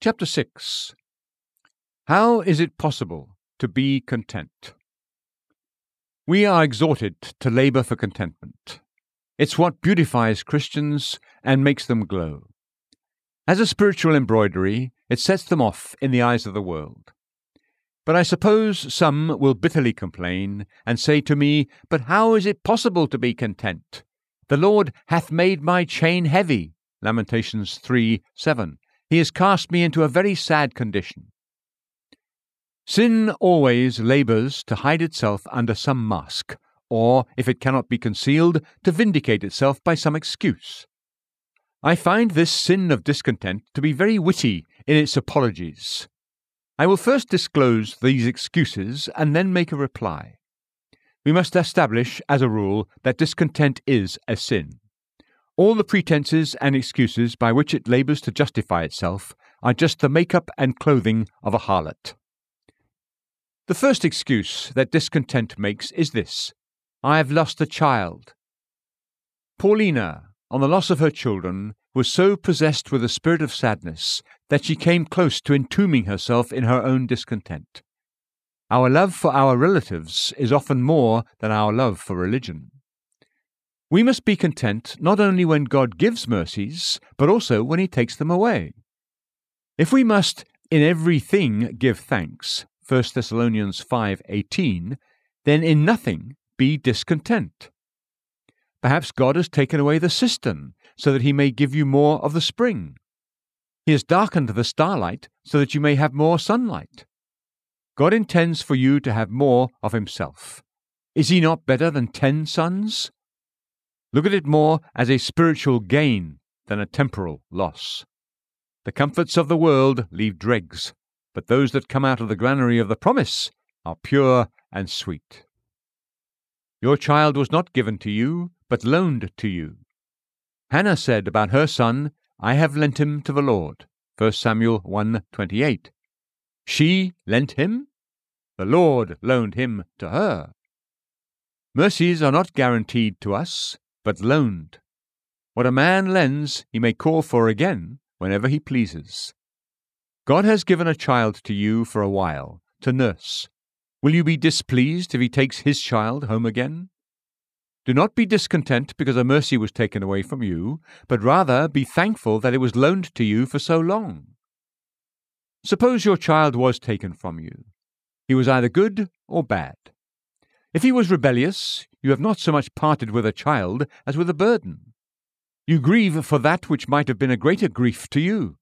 Chapter 6 How is it possible to be content? We are exhorted to labour for contentment. It's what beautifies Christians and makes them glow. As a spiritual embroidery, it sets them off in the eyes of the world. But I suppose some will bitterly complain and say to me, But how is it possible to be content? The Lord hath made my chain heavy. Lamentations 3 7. He has cast me into a very sad condition. Sin always labours to hide itself under some mask, or, if it cannot be concealed, to vindicate itself by some excuse. I find this sin of discontent to be very witty in its apologies. I will first disclose these excuses and then make a reply. We must establish, as a rule, that discontent is a sin. All the pretenses and excuses by which it labours to justify itself are just the make-up and clothing of a harlot. The first excuse that discontent makes is this I have lost a child. Paulina, on the loss of her children, was so possessed with a spirit of sadness that she came close to entombing herself in her own discontent. Our love for our relatives is often more than our love for religion. We must be content not only when God gives mercies, but also when He takes them away. If we must in everything give thanks, 1 Thessalonians 5:18, then in nothing be discontent. Perhaps God has taken away the cistern so that he may give you more of the spring. He has darkened the starlight so that you may have more sunlight. God intends for you to have more of himself. Is he not better than ten suns? Look at it more as a spiritual gain than a temporal loss. The comforts of the world leave dregs, but those that come out of the granary of the promise are pure and sweet. Your child was not given to you, but loaned to you. Hannah said about her son, I have lent him to the Lord. 1 Samuel 1:28. She lent him? The Lord loaned him to her. Mercies are not guaranteed to us, but loaned. What a man lends, he may call for again whenever he pleases. God has given a child to you for a while, to nurse. Will you be displeased if he takes his child home again? Do not be discontent because a mercy was taken away from you, but rather be thankful that it was loaned to you for so long. Suppose your child was taken from you. He was either good or bad. If he was rebellious, you have not so much parted with a child as with a burden. You grieve for that which might have been a greater grief to you.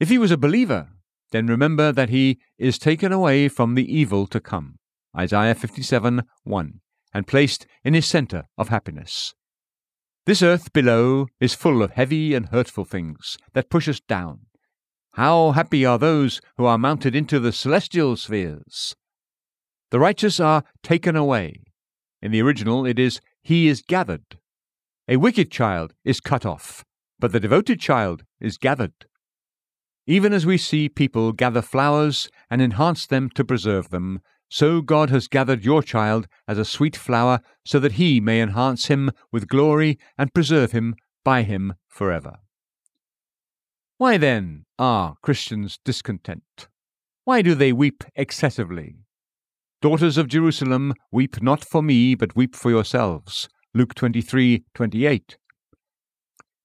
If he was a believer, then remember that he is taken away from the evil to come. Isaiah 57 1 and placed in his centre of happiness. This earth below is full of heavy and hurtful things that push us down. How happy are those who are mounted into the celestial spheres! The righteous are taken away. In the original, it is, He is gathered. A wicked child is cut off, but the devoted child is gathered. Even as we see people gather flowers and enhance them to preserve them, so God has gathered your child as a sweet flower, so that he may enhance him with glory and preserve him by him forever. Why then are Christians discontent? Why do they weep excessively? Daughters of Jerusalem, weep not for me, but weep for yourselves. Luke 23:28.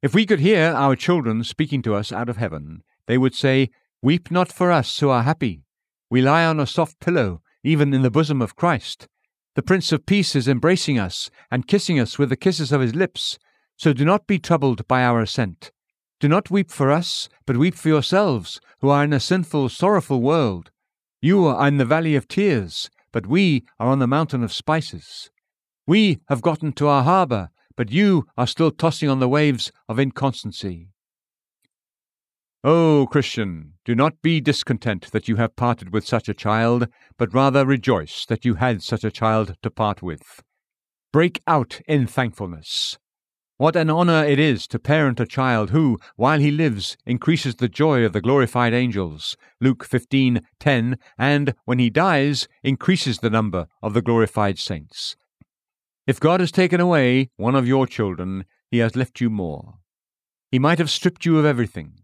If we could hear our children speaking to us out of heaven, they would say, Weep not for us who are happy. We lie on a soft pillow even in the bosom of Christ. The Prince of Peace is embracing us and kissing us with the kisses of his lips. So do not be troubled by our ascent. Do not weep for us, but weep for yourselves, who are in a sinful, sorrowful world. You are in the valley of tears, but we are on the mountain of spices. We have gotten to our harbour, but you are still tossing on the waves of inconstancy. O Christian, do not be discontent that you have parted with such a child, but rather rejoice that you had such a child to part with. Break out in thankfulness. What an honour it is to parent a child who, while he lives, increases the joy of the glorified angels. Luke 15:10, and when he dies, increases the number of the glorified saints. If God has taken away one of your children, he has left you more. He might have stripped you of everything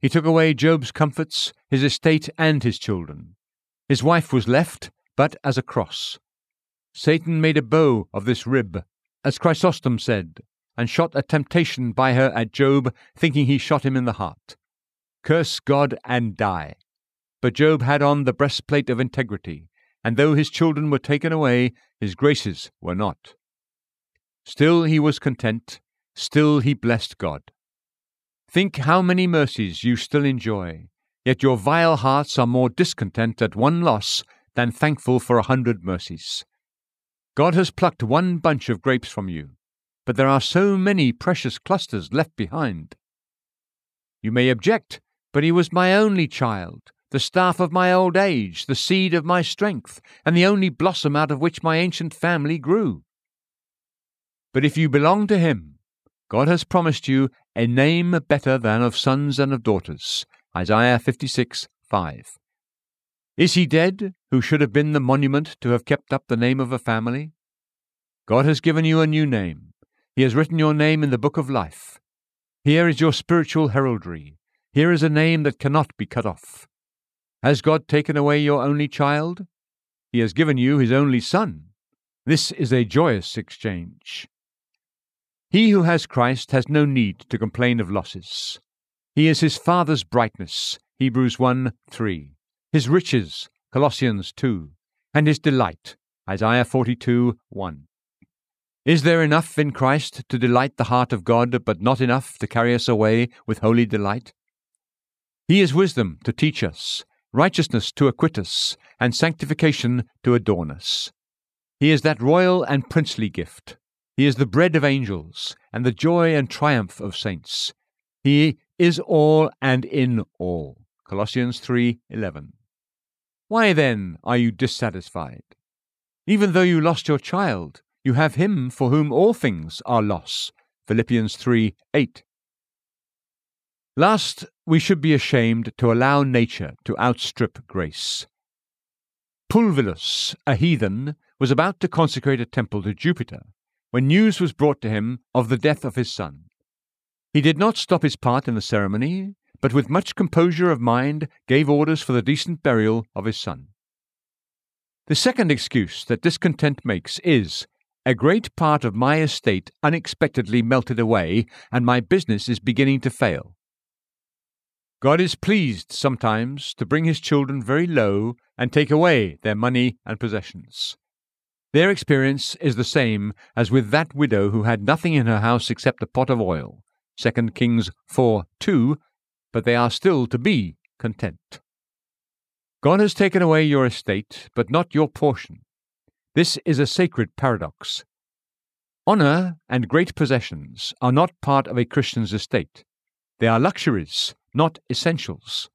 He took away Job's comforts, his estate, and his children. His wife was left, but as a cross. Satan made a bow of this rib, as Chrysostom said, and shot a temptation by her at Job, thinking he shot him in the heart. Curse God and die. But Job had on the breastplate of integrity, and though his children were taken away, his graces were not. Still he was content, still he blessed God. Think how many mercies you still enjoy, yet your vile hearts are more discontent at one loss than thankful for a hundred mercies. God has plucked one bunch of grapes from you, but there are so many precious clusters left behind. You may object, but he was my only child, the staff of my old age, the seed of my strength, and the only blossom out of which my ancient family grew. But if you belong to him, God has promised you a name better than of sons and of daughters. Isaiah 56 5. Is he dead, who should have been the monument to have kept up the name of a family? God has given you a new name. He has written your name in the book of life. Here is your spiritual heraldry. Here is a name that cannot be cut off. Has God taken away your only child? He has given you his only son. This is a joyous exchange. He who has Christ has no need to complain of losses. He is his Father's brightness, Hebrews 1 3 his riches, Colossians 2, and his delight, Isaiah 42 1. Is there enough in Christ to delight the heart of God, but not enough to carry us away with holy delight? He is wisdom to teach us, righteousness to acquit us, and sanctification to adorn us. He is that royal and princely gift. He is the bread of angels, and the joy and triumph of saints. He is all and in all. Colossians 3:11. Why then are you dissatisfied? Even though you lost your child, you have him for whom all things are loss. Philippians 3 8. Last, we should be ashamed to allow nature to outstrip grace. Pulvillus, a heathen, was about to consecrate a temple to Jupiter when news was brought to him of the death of his son. He did not stop his part in the ceremony, but with much composure of mind gave orders for the decent burial of his son. The second excuse that discontent makes is, a great part of my estate unexpectedly melted away, and my business is beginning to fail. God is pleased sometimes to bring his children very low and take away their money and possessions. Their experience is the same as with that widow who had nothing in her house except a pot of oil. 2 Kings 4 2 but they are still to be content. God has taken away your estate, but not your portion. This is a sacred paradox. Honor and great possessions are not part of a Christian's estate. They are luxuries, not essentials.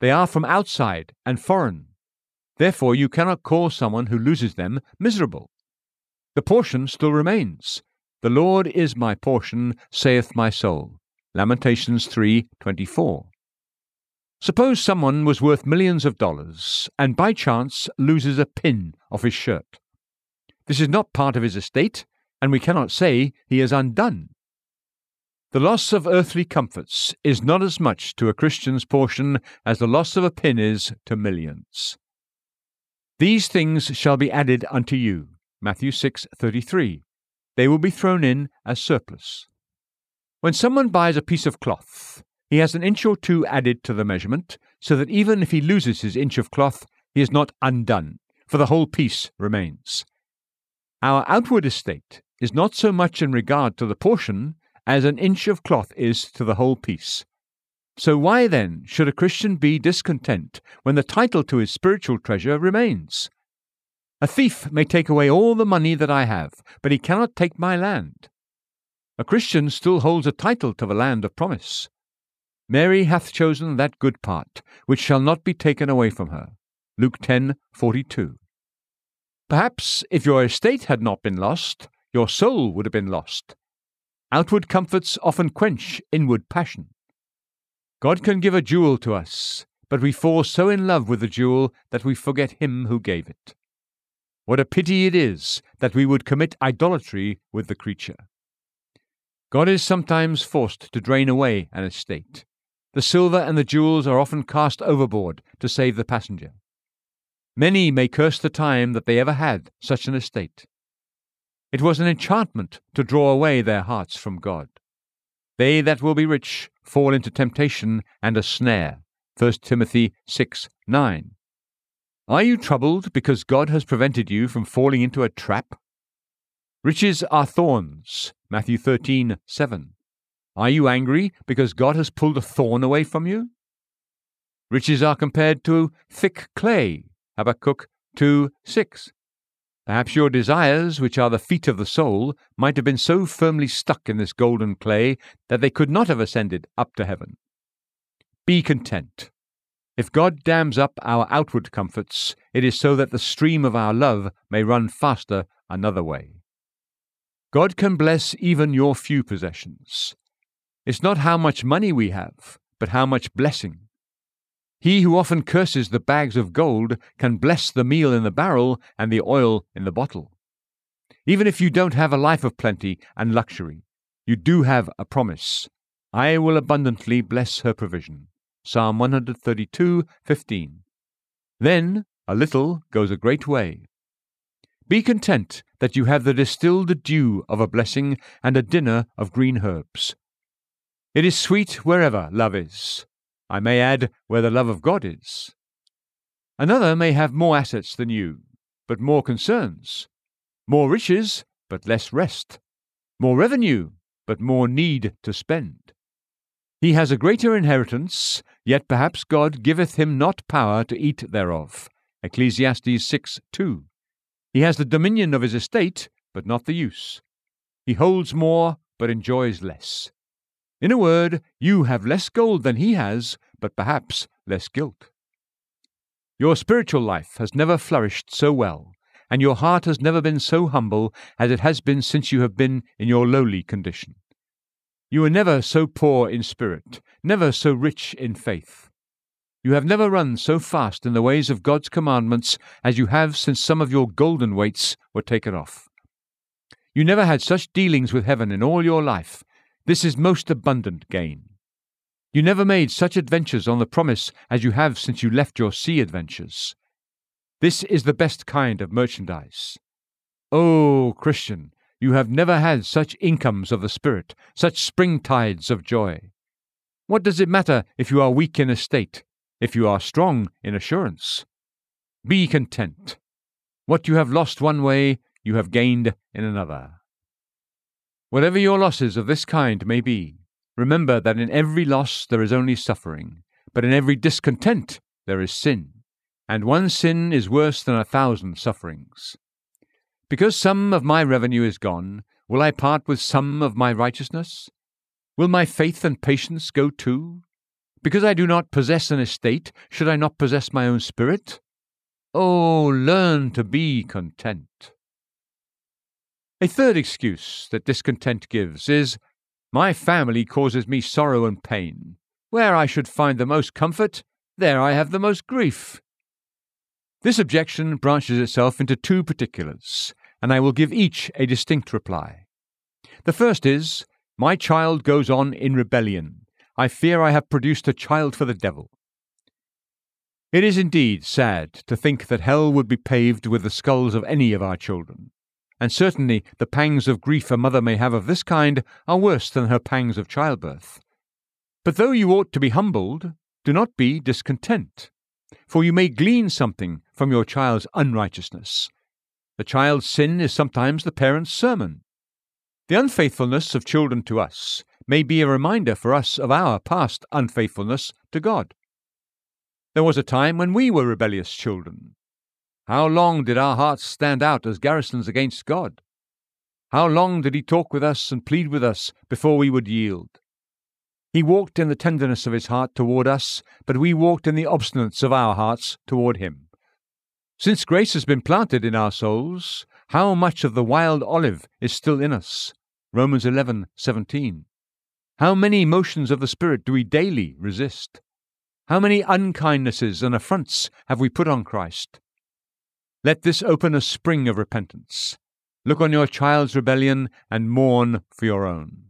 They are from outside and foreign. Therefore, you cannot call someone who loses them miserable. The portion still remains. The Lord is my portion, saith my soul. Lamentations 3:24. Suppose someone was worth millions of dollars and by chance loses a pin off his shirt. This is not part of his estate, and we cannot say he is undone. The loss of earthly comforts is not as much to a Christian's portion as the loss of a pin is to millions. These things shall be added unto you. Matthew 6:33. They will be thrown in as surplus. When someone buys a piece of cloth, he has an inch or two added to the measurement, so that even if he loses his inch of cloth, he is not undone, for the whole piece remains. Our outward estate is not so much in regard to the portion as an inch of cloth is to the whole piece. So why then should a Christian be discontent when the title to his spiritual treasure remains? A thief may take away all the money that I have, but he cannot take my land. A Christian still holds a title to the land of promise. Mary hath chosen that good part, which shall not be taken away from her. Luke 10:42. Perhaps if your estate had not been lost, your soul would have been lost. Outward comforts often quench inward passion. God can give a jewel to us, but we fall so in love with the jewel that we forget him who gave it. What a pity it is that we would commit idolatry with the creature. God is sometimes forced to drain away an estate. The silver and the jewels are often cast overboard to save the passenger. Many may curse the time that they ever had such an estate. It was an enchantment to draw away their hearts from God. They that will be rich fall into temptation and a snare. 1 Timothy 6 9. Are you troubled because God has prevented you from falling into a trap? Riches are thorns. Matthew 13 7. Are you angry because God has pulled a thorn away from you? Riches are compared to thick clay. Habakkuk 2 6. Perhaps your desires, which are the feet of the soul, might have been so firmly stuck in this golden clay that they could not have ascended up to heaven. Be content. If God dams up our outward comforts, it is so that the stream of our love may run faster another way. God can bless even your few possessions. It's not how much money we have, but how much blessing. He who often curses the bags of gold can bless the meal in the barrel and the oil in the bottle. Even if you don't have a life of plenty and luxury, you do have a promise. I will abundantly bless her provision. Psalm 132:15. Then a little goes a great way. Be content that you have the distilled dew of a blessing and a dinner of green herbs. It is sweet wherever love is. I may add, where the love of God is. Another may have more assets than you, but more concerns, more riches, but less rest, more revenue, but more need to spend. He has a greater inheritance, yet perhaps God giveth him not power to eat thereof. Ecclesiastes 6 2. He has the dominion of his estate, but not the use. He holds more, but enjoys less. In a word, you have less gold than he has, but perhaps less guilt. Your spiritual life has never flourished so well, and your heart has never been so humble as it has been since you have been in your lowly condition. You were never so poor in spirit, never so rich in faith. You have never run so fast in the ways of God's commandments as you have since some of your golden weights were taken off. You never had such dealings with heaven in all your life this is most abundant gain. You never made such adventures on the promise as you have since you left your sea adventures. This is the best kind of merchandise. O oh, Christian, you have never had such incomes of the Spirit, such spring tides of joy. What does it matter if you are weak in estate, if you are strong in assurance? Be content. What you have lost one way, you have gained in another. Whatever your losses of this kind may be, remember that in every loss there is only suffering, but in every discontent there is sin, and one sin is worse than a thousand sufferings. Because some of my revenue is gone, will I part with some of my righteousness? Will my faith and patience go too? Because I do not possess an estate, should I not possess my own spirit? Oh, learn to be content. A third excuse that discontent gives is, My family causes me sorrow and pain. Where I should find the most comfort, there I have the most grief. This objection branches itself into two particulars, and I will give each a distinct reply. The first is, My child goes on in rebellion. I fear I have produced a child for the devil. It is indeed sad to think that hell would be paved with the skulls of any of our children and certainly the pangs of grief a mother may have of this kind are worse than her pangs of childbirth. But though you ought to be humbled, do not be discontent, for you may glean something from your child's unrighteousness. The child's sin is sometimes the parent's sermon. The unfaithfulness of children to us may be a reminder for us of our past unfaithfulness to God. There was a time when we were rebellious children, how long did our hearts stand out as garrisons against God? How long did He talk with us and plead with us before we would yield? He walked in the tenderness of His heart toward us, but we walked in the obstinance of our hearts toward Him. Since grace has been planted in our souls, how much of the wild olive is still in us? Romans 11:17. How many motions of the Spirit do we daily resist? How many unkindnesses and affronts have we put on Christ? Let this open a spring of repentance. Look on your child's rebellion and mourn for your own.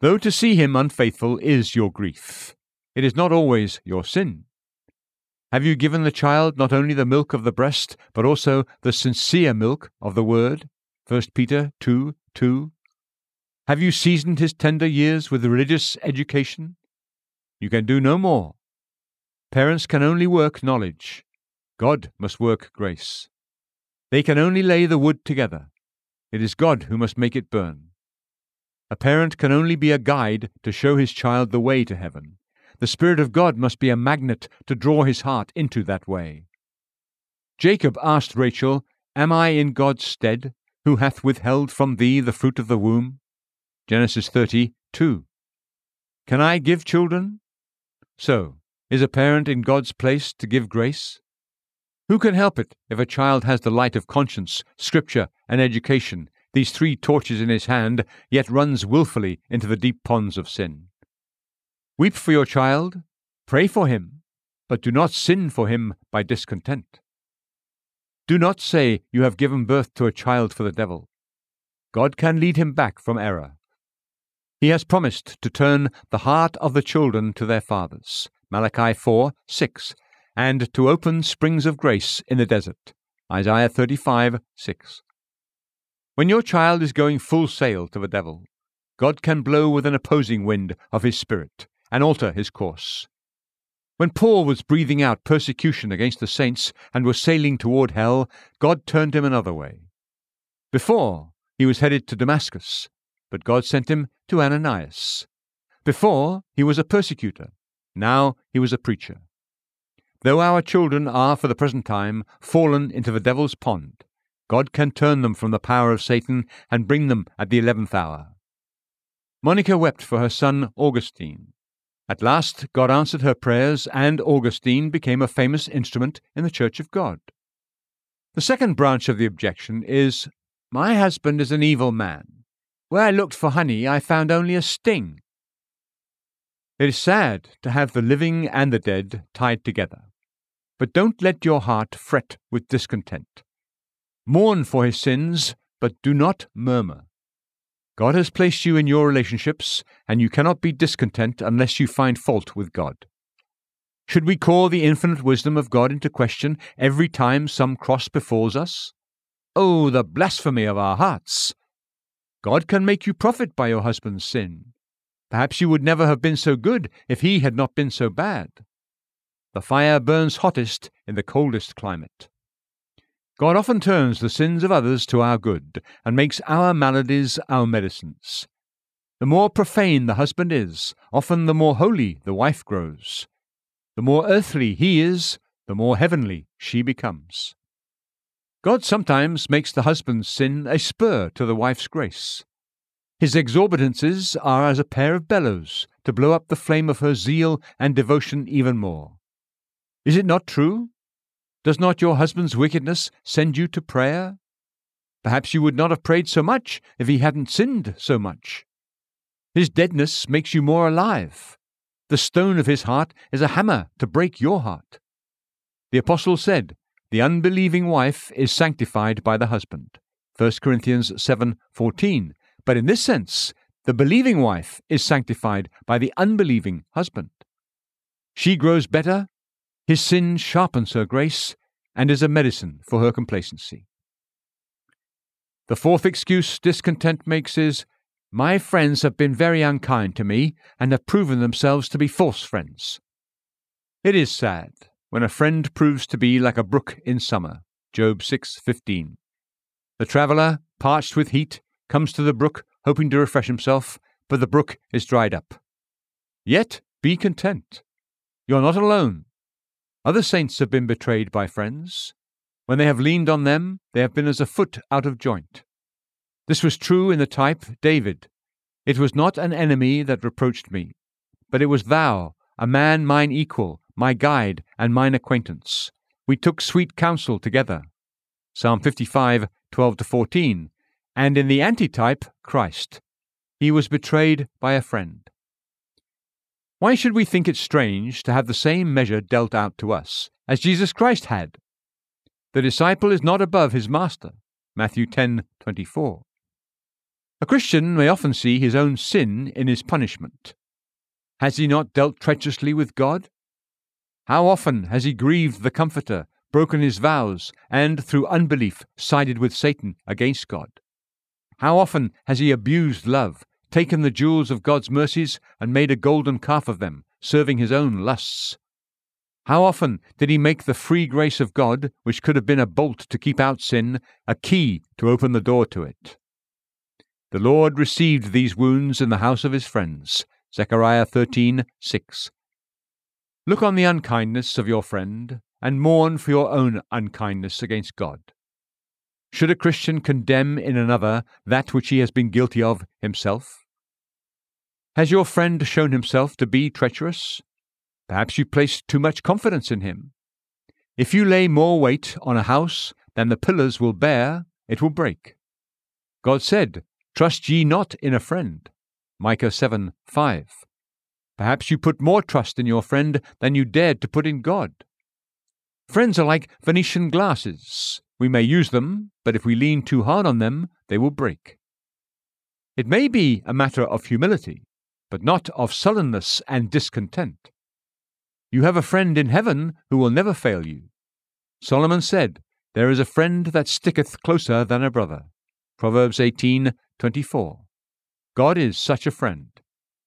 Though to see him unfaithful is your grief, it is not always your sin. Have you given the child not only the milk of the breast, but also the sincere milk of the word? 1 Peter 2 2. Have you seasoned his tender years with religious education? You can do no more. Parents can only work knowledge. God must work grace. They can only lay the wood together. It is God who must make it burn. A parent can only be a guide to show his child the way to heaven. The Spirit of God must be a magnet to draw his heart into that way. Jacob asked Rachel, Am I in God's stead, who hath withheld from thee the fruit of the womb? Genesis 30, 2. Can I give children? So, is a parent in God's place to give grace? Who can help it if a child has the light of conscience, scripture, and education, these three torches in his hand, yet runs wilfully into the deep ponds of sin? Weep for your child, pray for him, but do not sin for him by discontent. Do not say you have given birth to a child for the devil. God can lead him back from error. He has promised to turn the heart of the children to their fathers. Malachi 4 6, and to open springs of grace in the desert. Isaiah 35 6. When your child is going full sail to the devil, God can blow with an opposing wind of his spirit and alter his course. When Paul was breathing out persecution against the saints and was sailing toward hell, God turned him another way. Before, he was headed to Damascus, but God sent him to Ananias. Before, he was a persecutor. Now he was a preacher. Though our children are, for the present time, fallen into the devil's pond, God can turn them from the power of Satan and bring them at the eleventh hour. Monica wept for her son Augustine. At last, God answered her prayers, and Augustine became a famous instrument in the Church of God. The second branch of the objection is My husband is an evil man. Where I looked for honey, I found only a sting. It is sad to have the living and the dead tied together, but don't let your heart fret with discontent. Mourn for his sins, but do not murmur. God has placed you in your relationships, and you cannot be discontent unless you find fault with God. Should we call the infinite wisdom of God into question every time some cross befalls us? Oh, the blasphemy of our hearts! God can make you profit by your husband's sin. Perhaps you would never have been so good if he had not been so bad. The fire burns hottest in the coldest climate. God often turns the sins of others to our good, and makes our maladies our medicines. The more profane the husband is, often the more holy the wife grows. The more earthly he is, the more heavenly she becomes. God sometimes makes the husband's sin a spur to the wife's grace. His exorbitances are as a pair of bellows to blow up the flame of her zeal and devotion even more. Is it not true does not your husband's wickedness send you to prayer? Perhaps you would not have prayed so much if he hadn't sinned so much. His deadness makes you more alive. The stone of his heart is a hammer to break your heart. The apostle said, "The unbelieving wife is sanctified by the husband." 1 Corinthians 7:14. But in this sense, the believing wife is sanctified by the unbelieving husband. She grows better his sin sharpens her grace and is a medicine for her complacency. The fourth excuse discontent makes is My friends have been very unkind to me and have proven themselves to be false friends. It is sad when a friend proves to be like a brook in summer. Job 6:15. The traveller, parched with heat, comes to the brook hoping to refresh himself, but the brook is dried up. Yet be content. You are not alone. Other saints have been betrayed by friends. When they have leaned on them, they have been as a foot out of joint. This was true in the type David. It was not an enemy that reproached me, but it was thou, a man mine equal, my guide, and mine acquaintance. We took sweet counsel together. Psalm 55, 12 14. And in the antitype, Christ. He was betrayed by a friend. Why should we think it strange to have the same measure dealt out to us as Jesus Christ had? The disciple is not above his master. Matthew 10:24. A Christian may often see his own sin in his punishment. Has he not dealt treacherously with God? How often has he grieved the Comforter, broken his vows, and through unbelief sided with Satan against God? How often has he abused love, taken the jewels of God's mercies, and made a golden calf of them, serving his own lusts? How often did he make the free grace of God, which could have been a bolt to keep out sin, a key to open the door to it? The Lord received these wounds in the house of his friends. Zechariah 13:6. Look on the unkindness of your friend, and mourn for your own unkindness against God. Should a Christian condemn in another that which he has been guilty of himself? Has your friend shown himself to be treacherous? Perhaps you place too much confidence in him. If you lay more weight on a house than the pillars will bear, it will break. God said, Trust ye not in a friend. Micah 7 5. Perhaps you put more trust in your friend than you dared to put in God. Friends are like Venetian glasses. We may use them, but if we lean too hard on them, they will break. It may be a matter of humility, but not of sullenness and discontent. You have a friend in heaven who will never fail you. Solomon said, There is a friend that sticketh closer than a brother. Proverbs 18:24. God is such a friend.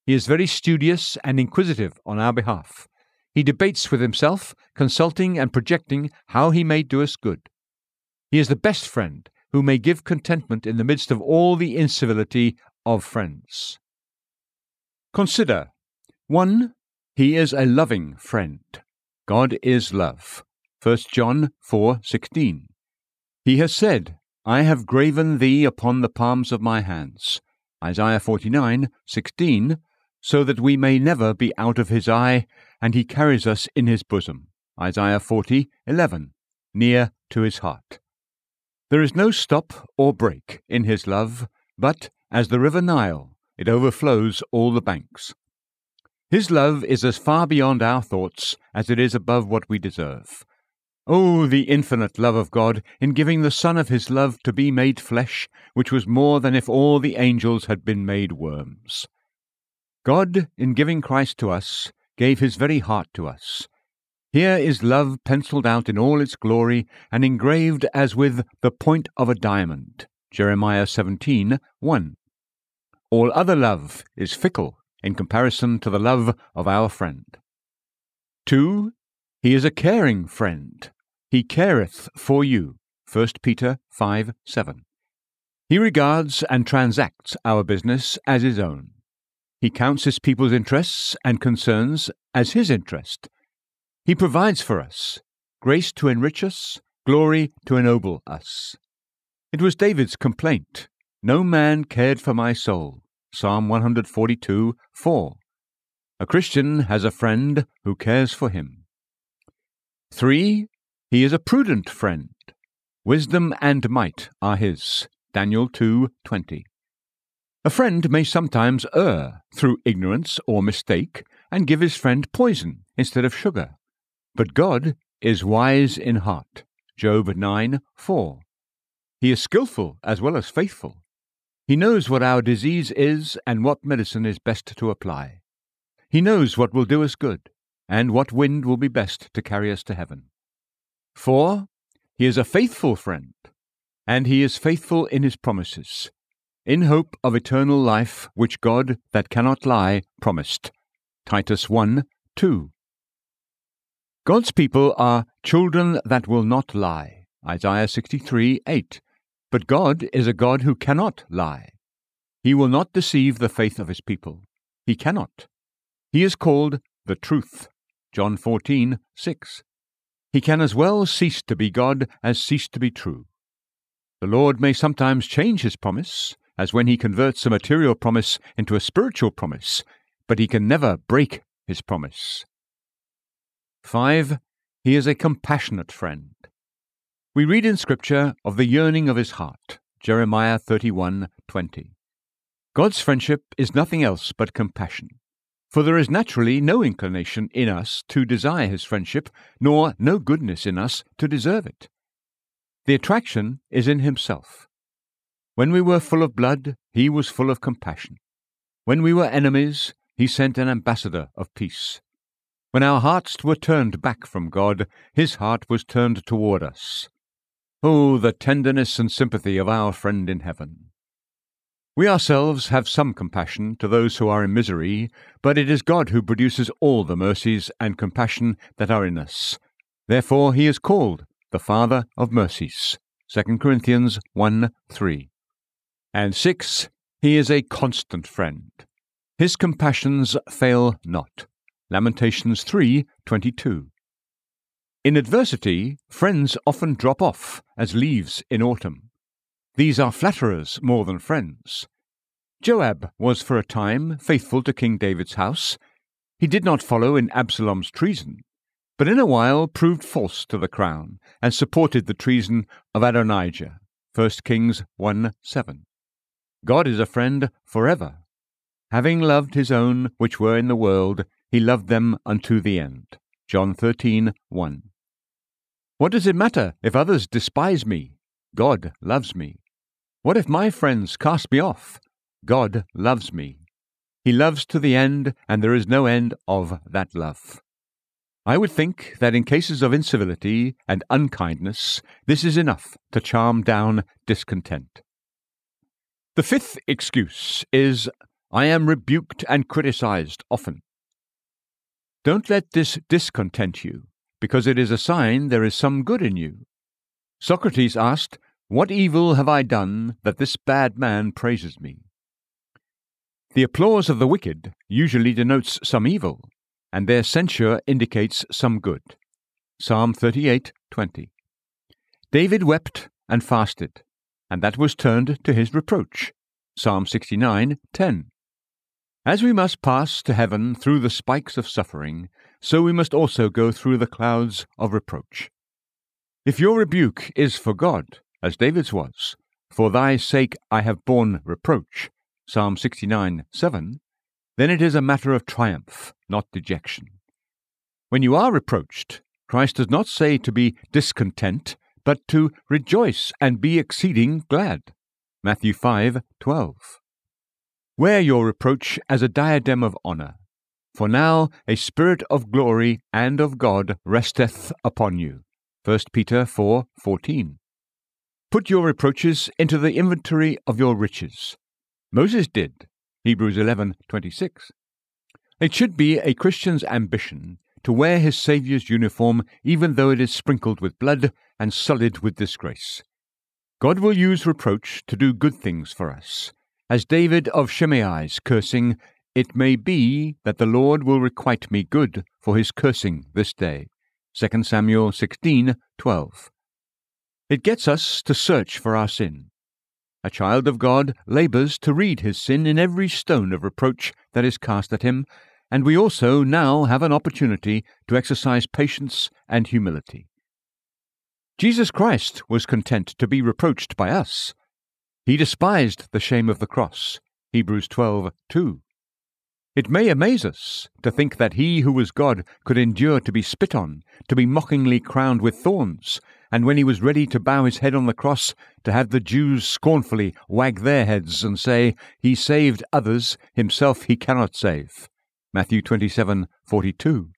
He is very studious and inquisitive on our behalf. He debates with himself, consulting and projecting how he may do us good. He is the best friend who may give contentment in the midst of all the incivility of friends. Consider 1. He is a loving friend. God is love. 1 John 4:16. He has said, I have graven thee upon the palms of my hands. Isaiah 49:16, so that we may never be out of his eye, and he carries us in his bosom. Isaiah 40:11, near to his heart. There is no stop or break in his love, but, as the river Nile, it overflows all the banks. His love is as far beyond our thoughts as it is above what we deserve. Oh, the infinite love of God in giving the Son of His love to be made flesh, which was more than if all the angels had been made worms. God, in giving Christ to us, gave His very heart to us, here is love penciled out in all its glory and engraved as with the point of a diamond. Jeremiah 17 1. All other love is fickle in comparison to the love of our friend. 2. He is a caring friend. He careth for you. 1 Peter 5 7. He regards and transacts our business as his own. He counts his people's interests and concerns as his interest he provides for us grace to enrich us, glory to ennoble us. It was David's complaint No man cared for my soul. Psalm 142 4. A Christian has a friend who cares for him. 3. He is a prudent friend. Wisdom and might are his. Daniel 2:20. A friend may sometimes err through ignorance or mistake and give his friend poison instead of sugar. But God is wise in heart. Job 9 4. He is skilful as well as faithful. He knows what our disease is and what medicine is best to apply. He knows what will do us good and what wind will be best to carry us to heaven. 4. He is a faithful friend, and he is faithful in his promises, in hope of eternal life which God, that cannot lie, promised. Titus 1 2. God's people are children that will not lie. Isaiah 63 8. But God is a God who cannot lie. He will not deceive the faith of his people. He cannot. He is called the truth. John 14 6. He can as well cease to be God as cease to be true. The Lord may sometimes change his promise, as when he converts a material promise into a spiritual promise, but he can never break his promise. 5. He is a compassionate friend. We read in Scripture of the yearning of his heart. Jeremiah 31:20. God's friendship is nothing else but compassion. For there is naturally no inclination in us to desire his friendship, nor no goodness in us to deserve it. The attraction is in himself. When we were full of blood, he was full of compassion. When we were enemies, he sent an ambassador of peace. When our hearts were turned back from God, his heart was turned toward us. Oh, the tenderness and sympathy of our friend in heaven! We ourselves have some compassion to those who are in misery, but it is God who produces all the mercies and compassion that are in us. Therefore he is called the Father of mercies. 2 Corinthians 1 3. And 6. He is a constant friend. His compassions fail not. Lamentations 3:22. In adversity, friends often drop off as leaves in autumn. These are flatterers more than friends. Joab was for a time faithful to King David's house. He did not follow in Absalom's treason, but in a while proved false to the crown and supported the treason of Adonijah. 1 Kings 1 7. God is a friend forever. Having loved his own which were in the world, he loved them unto the end. John 13 1. What does it matter if others despise me? God loves me. What if my friends cast me off? God loves me. He loves to the end, and there is no end of that love. I would think that in cases of incivility and unkindness, this is enough to charm down discontent. The fifth excuse is I am rebuked and criticized often. Don't let this discontent you, because it is a sign there is some good in you. Socrates asked, What evil have I done that this bad man praises me? The applause of the wicked usually denotes some evil, and their censure indicates some good. Psalm 38:20. David wept and fasted, and that was turned to his reproach. Psalm 69:10. As we must pass to heaven through the spikes of suffering, so we must also go through the clouds of reproach. If your rebuke is for God, as David's was, for thy sake I have borne reproach, Psalm 69 7, then it is a matter of triumph, not dejection. When you are reproached, Christ does not say to be discontent, but to rejoice and be exceeding glad. Matthew 5:12. Wear your reproach as a diadem of honor, for now a spirit of glory and of God resteth upon you. 1 Peter 4:14. Put your reproaches into the inventory of your riches. Moses did. Hebrews 11:26. It should be a Christian's ambition to wear his Saviour's uniform even though it is sprinkled with blood and sullied with disgrace. God will use reproach to do good things for us. As David of Shimei's cursing, it may be that the Lord will requite me good for his cursing this day. 2 Samuel 16:12. It gets us to search for our sin. A child of God labours to read his sin in every stone of reproach that is cast at him, and we also now have an opportunity to exercise patience and humility. Jesus Christ was content to be reproached by us. He despised the shame of the cross. Hebrews 12:2. It may amaze us to think that he who was God could endure to be spit on, to be mockingly crowned with thorns, and when he was ready to bow his head on the cross, to have the Jews scornfully wag their heads and say, He saved others, himself he cannot save. Matthew 27:42.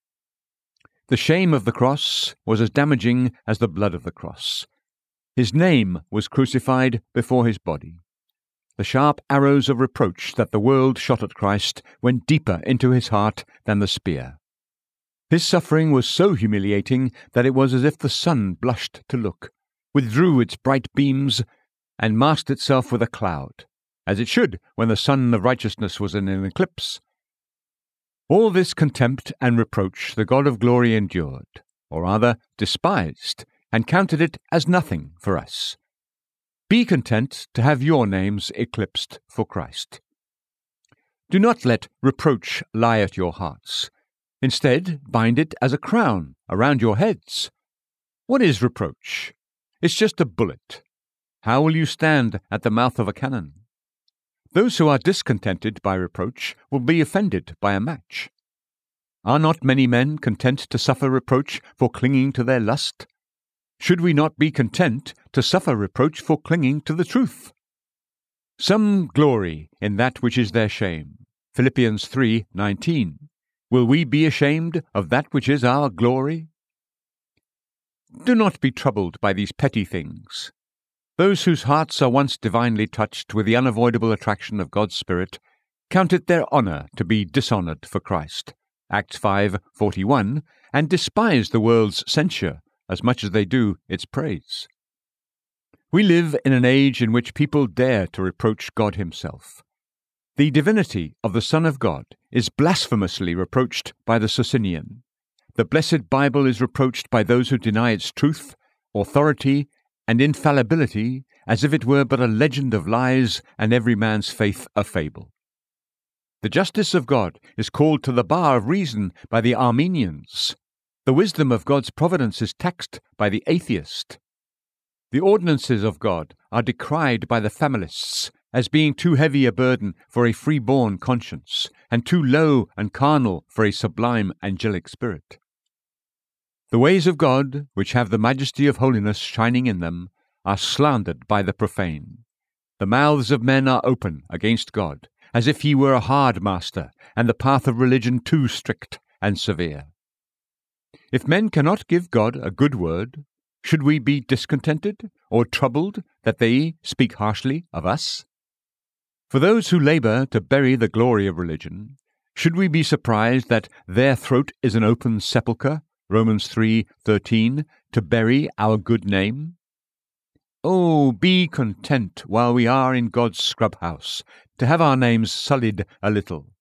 The shame of the cross was as damaging as the blood of the cross. His name was crucified before his body. The sharp arrows of reproach that the world shot at Christ went deeper into his heart than the spear. His suffering was so humiliating that it was as if the sun blushed to look, withdrew its bright beams, and masked itself with a cloud, as it should when the sun of righteousness was in an eclipse. All this contempt and reproach the God of glory endured, or rather despised, and counted it as nothing for us. Be content to have your names eclipsed for Christ. Do not let reproach lie at your hearts. Instead, bind it as a crown around your heads. What is reproach? It's just a bullet. How will you stand at the mouth of a cannon? Those who are discontented by reproach will be offended by a match. Are not many men content to suffer reproach for clinging to their lust? Should we not be content to suffer reproach for clinging to the truth? Some glory in that which is their shame. Philippians 3:19. Will we be ashamed of that which is our glory? Do not be troubled by these petty things. Those whose hearts are once divinely touched with the unavoidable attraction of God's Spirit count it their honour to be dishonoured for Christ. Acts 5:41 and despise the world's censure as much as they do its praise. We live in an age in which people dare to reproach God Himself. The divinity of the Son of God is blasphemously reproached by the Socinian. The blessed Bible is reproached by those who deny its truth, authority, and infallibility as if it were but a legend of lies and every man's faith a fable. The justice of God is called to the bar of reason by the Arminians. The wisdom of God's providence is taxed by the atheist. The ordinances of God are decried by the familists as being too heavy a burden for a free-born conscience, and too low and carnal for a sublime angelic spirit. The ways of God, which have the majesty of holiness shining in them, are slandered by the profane. The mouths of men are open against God, as if he were a hard master, and the path of religion too strict and severe. If men cannot give God a good word, should we be discontented or troubled that they speak harshly of us? For those who labour to bury the glory of religion, should we be surprised that their throat is an open sepulchre, Romans 3:13, to bury our good name? Oh, be content while we are in God's scrub house, to have our names sullied a little.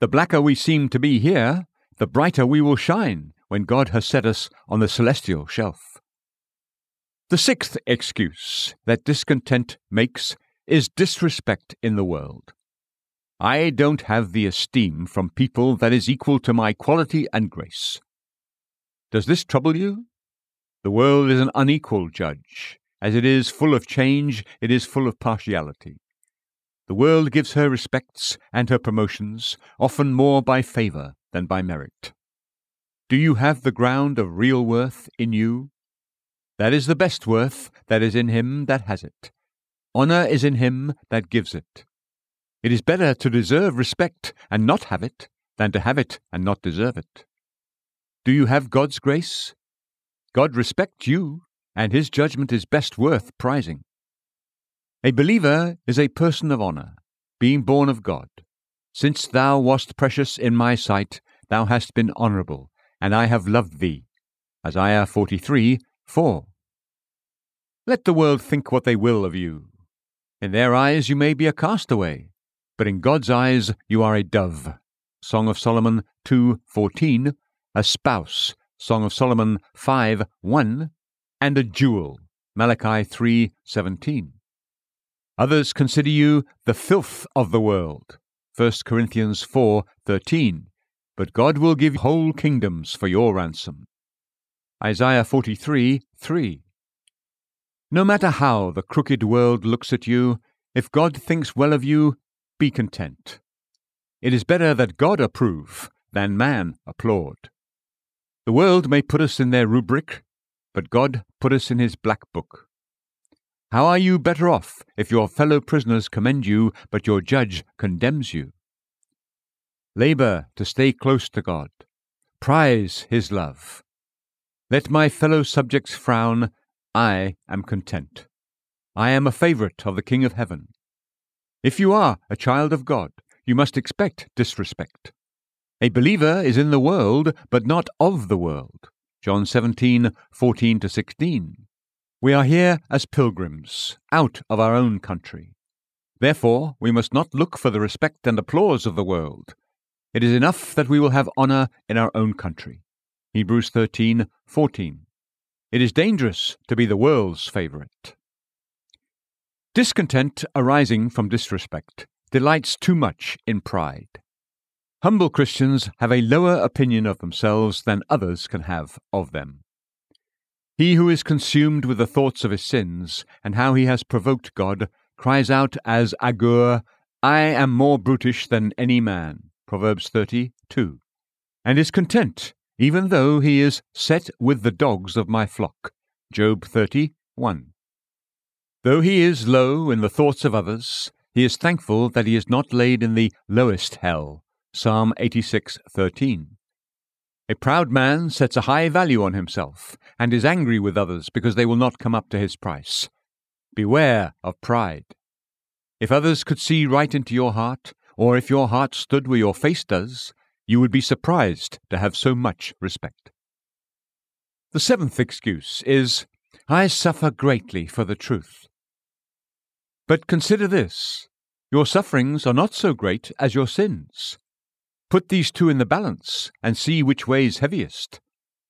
The blacker we seem to be here, the brighter we will shine when God has set us on the celestial shelf. The sixth excuse that discontent makes is disrespect in the world. I don't have the esteem from people that is equal to my quality and grace. Does this trouble you? The world is an unequal judge. As it is full of change, it is full of partiality. The world gives her respects and her promotions, often more by favour than by merit. Do you have the ground of real worth in you? That is the best worth that is in him that has it. Honour is in him that gives it. It is better to deserve respect and not have it than to have it and not deserve it. Do you have God's grace? God respects you, and his judgment is best worth prizing. A believer is a person of honour, being born of God. Since thou wast precious in my sight, thou hast been honourable, and I have loved thee. Isaiah 43 4. Let the world think what they will of you. In their eyes you may be a castaway, but in God's eyes you are a dove. Song of Solomon 2:14, a spouse. Song of Solomon 5:1, and a jewel. Malachi 3:17. Others consider you the filth of the world. 1 Corinthians 4:13. But God will give whole kingdoms for your ransom. Isaiah 43 3. No matter how the crooked world looks at you, if God thinks well of you, be content. It is better that God approve than man applaud. The world may put us in their rubric, but God put us in his black book. How are you better off if your fellow prisoners commend you, but your judge condemns you? Labour to stay close to God. Prize his love. Let my fellow subjects frown, I am content. I am a favourite of the King of Heaven. If you are a child of God, you must expect disrespect. A believer is in the world, but not of the world. John 17, 14 to 16. We are here as pilgrims, out of our own country. Therefore, we must not look for the respect and applause of the world. It is enough that we will have honour in our own country. Hebrews 13:14. It is dangerous to be the world's favourite. Discontent arising from disrespect delights too much in pride. Humble Christians have a lower opinion of themselves than others can have of them. He who is consumed with the thoughts of his sins and how he has provoked God cries out as Agur, I am more brutish than any man. Proverbs 32. And is content even though he is set with the dogs of my flock. Job 31. Though he is low in the thoughts of others, he is thankful that he is not laid in the lowest hell. Psalm 86:13. A proud man sets a high value on himself and is angry with others because they will not come up to his price. Beware of pride. If others could see right into your heart, or if your heart stood where your face does, you would be surprised to have so much respect. The seventh excuse is, I suffer greatly for the truth. But consider this your sufferings are not so great as your sins. Put these two in the balance and see which weighs heaviest.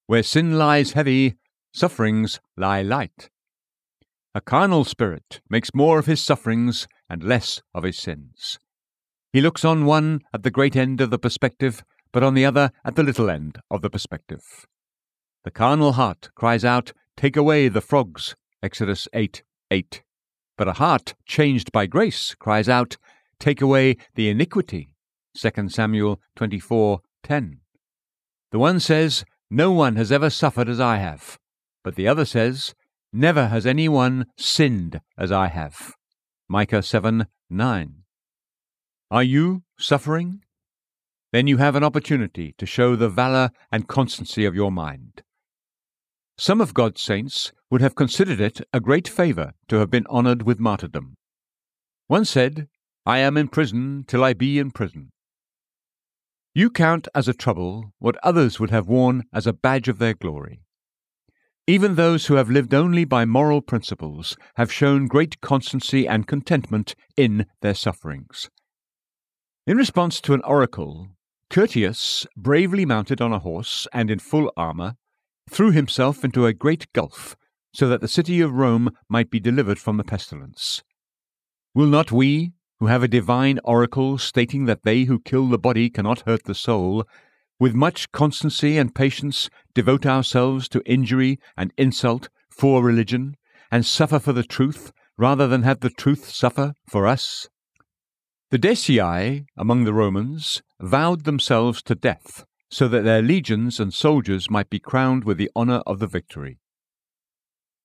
Where sin lies heavy, sufferings lie light. A carnal spirit makes more of his sufferings and less of his sins. He looks on one at the great end of the perspective, but on the other at the little end of the perspective. The carnal heart cries out, Take away the frogs. Exodus 8 8. But a heart changed by grace cries out, Take away the iniquity. 2 Samuel 24:10. The one says, "No one has ever suffered as I have," but the other says, "Never has anyone sinned as I have." Micah 7:9. Are you suffering? Then you have an opportunity to show the valor and constancy of your mind. Some of God's saints would have considered it a great favor to have been honored with martyrdom. One said, I am in prison till I be in prison. You count as a trouble what others would have worn as a badge of their glory. Even those who have lived only by moral principles have shown great constancy and contentment in their sufferings. In response to an oracle, Curtius, bravely mounted on a horse and in full armour, threw himself into a great gulf so that the city of Rome might be delivered from the pestilence. Will not we, who have a divine oracle stating that they who kill the body cannot hurt the soul, with much constancy and patience devote ourselves to injury and insult for religion, and suffer for the truth rather than have the truth suffer for us? The Decii among the Romans vowed themselves to death, so that their legions and soldiers might be crowned with the honour of the victory.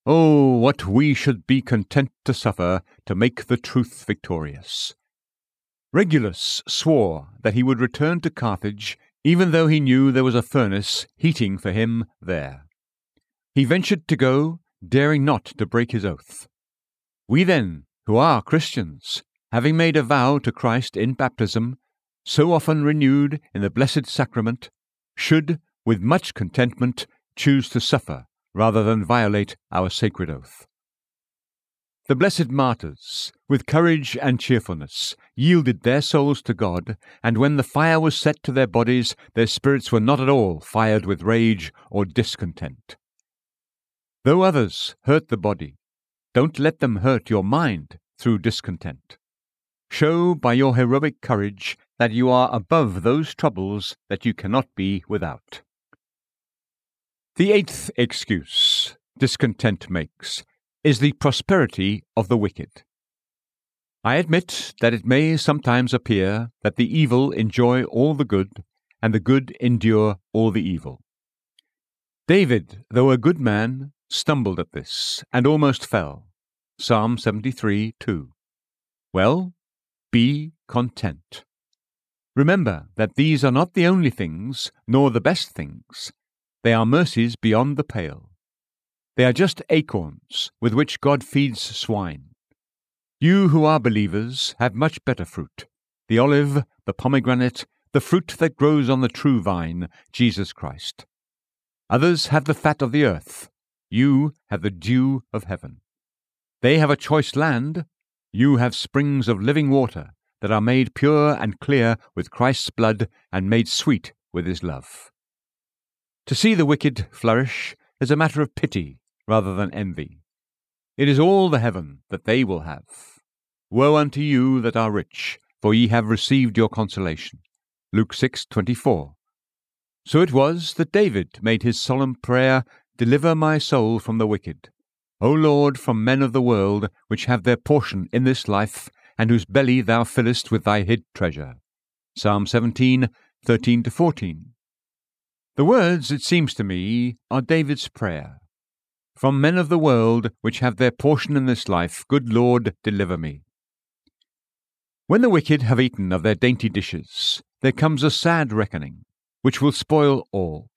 Oh, what we should be content to suffer to make the truth victorious. Regulus swore that he would return to Carthage even though he knew there was a furnace heating for him there. He ventured to go, daring not to break his oath. We then, who are Christians, having made a vow to Christ in baptism, so often renewed in the blessed sacrament, should, with much contentment, choose to suffer rather than violate our sacred oath. The blessed martyrs, with courage and cheerfulness, yielded their souls to God, and when the fire was set to their bodies, their spirits were not at all fired with rage or discontent. Though others hurt the body, don't let them hurt your mind through discontent. Show by your heroic courage that you are above those troubles that you cannot be without. The eighth excuse discontent makes is the prosperity of the wicked. I admit that it may sometimes appear that the evil enjoy all the good, and the good endure all the evil. David, though a good man, stumbled at this, and almost fell. Psalm 73 2. Well, be content. Remember that these are not the only things, nor the best things. They are mercies beyond the pale. They are just acorns with which God feeds swine. You who are believers have much better fruit the olive, the pomegranate, the fruit that grows on the true vine, Jesus Christ. Others have the fat of the earth. You have the dew of heaven. They have a choice land. You have springs of living water that are made pure and clear with Christ's blood and made sweet with his love. To see the wicked flourish is a matter of pity rather than envy. It is all the heaven that they will have. Woe unto you that are rich, for ye have received your consolation. Luke 6:24. So it was that David made his solemn prayer, Deliver my soul from the wicked. O Lord, from men of the world, which have their portion in this life, and whose belly thou fillest with thy hid treasure. Psalm 17, 13 14. The words, it seems to me, are David's prayer. From men of the world, which have their portion in this life, good Lord, deliver me. When the wicked have eaten of their dainty dishes, there comes a sad reckoning, which will spoil all.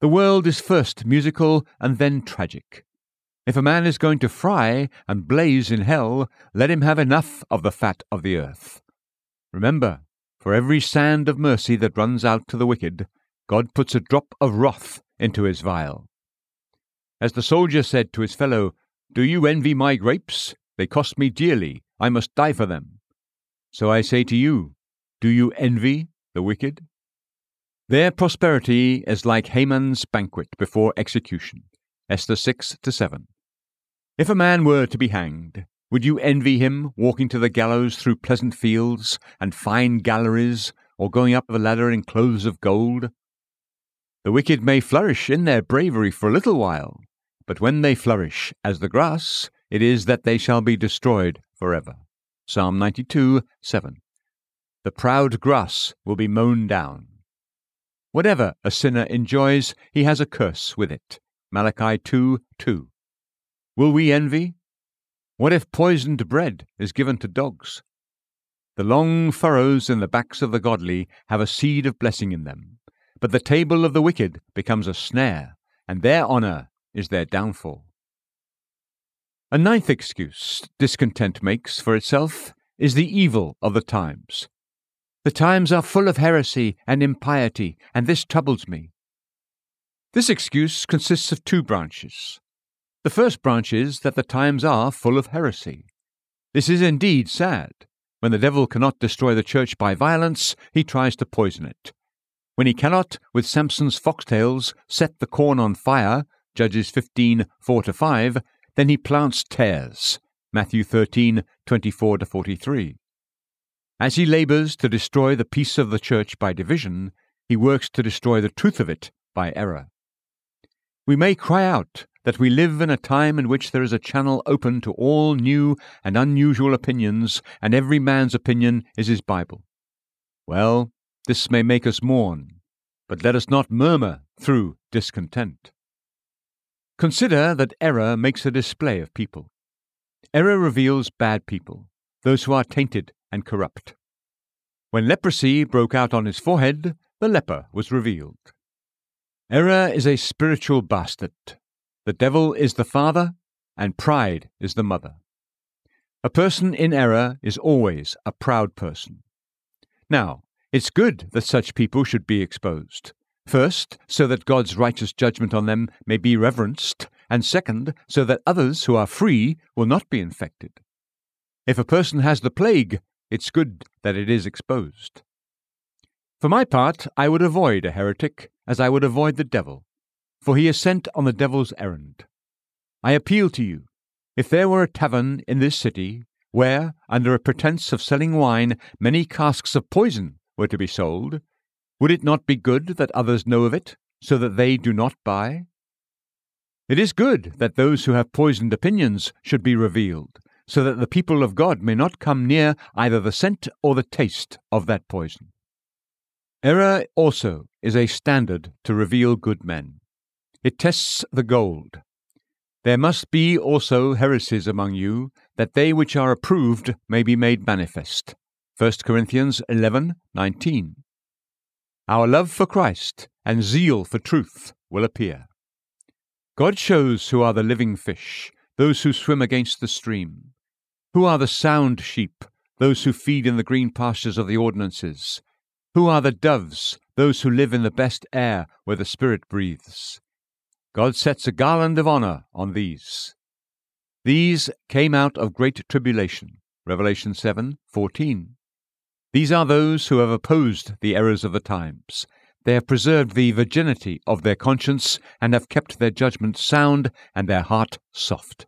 The world is first musical and then tragic. If a man is going to fry and blaze in hell, let him have enough of the fat of the earth. Remember, for every sand of mercy that runs out to the wicked, God puts a drop of wrath into his vial. As the soldier said to his fellow, Do you envy my grapes? They cost me dearly. I must die for them. So I say to you, Do you envy the wicked? Their prosperity is like Haman's banquet before execution. Esther 6 to 7. If a man were to be hanged, would you envy him walking to the gallows through pleasant fields and fine galleries, or going up the ladder in clothes of gold? The wicked may flourish in their bravery for a little while, but when they flourish as the grass, it is that they shall be destroyed forever. Psalm 92 7. The proud grass will be mown down. Whatever a sinner enjoys, he has a curse with it. Malachi 2 2. Will we envy? What if poisoned bread is given to dogs? The long furrows in the backs of the godly have a seed of blessing in them, but the table of the wicked becomes a snare, and their honour is their downfall. A ninth excuse discontent makes for itself is the evil of the times. The times are full of heresy and impiety, and this troubles me. This excuse consists of two branches. The first branch is that the times are full of heresy. This is indeed sad. When the devil cannot destroy the church by violence, he tries to poison it. When he cannot, with Samson's foxtails, set the corn on fire, Judges 15 4 5, then he plants tares, Matthew 13 24 43. As he labors to destroy the peace of the church by division, he works to destroy the truth of it by error. We may cry out that we live in a time in which there is a channel open to all new and unusual opinions, and every man's opinion is his Bible. Well, this may make us mourn, but let us not murmur through discontent. Consider that error makes a display of people. Error reveals bad people, those who are tainted and corrupt. When leprosy broke out on his forehead, the leper was revealed. Error is a spiritual bastard. The devil is the father, and pride is the mother. A person in error is always a proud person. Now, it's good that such people should be exposed. First, so that God's righteous judgment on them may be reverenced, and second, so that others who are free will not be infected. If a person has the plague, it's good that it is exposed. For my part, I would avoid a heretic as I would avoid the devil, for he is sent on the devil's errand. I appeal to you, if there were a tavern in this city, where, under a pretence of selling wine, many casks of poison were to be sold, would it not be good that others know of it, so that they do not buy? It is good that those who have poisoned opinions should be revealed, so that the people of God may not come near either the scent or the taste of that poison. Error also is a standard to reveal good men. It tests the gold. There must be also heresies among you, that they which are approved may be made manifest. 1 Corinthians 11:19. Our love for Christ and zeal for truth will appear. God shows who are the living fish, those who swim against the stream. Who are the sound sheep, those who feed in the green pastures of the ordinances? Who are the doves, those who live in the best air where the Spirit breathes? God sets a garland of honor on these. These came out of great tribulation. Revelation 7:14. These are those who have opposed the errors of the times. They have preserved the virginity of their conscience and have kept their judgment sound and their heart soft.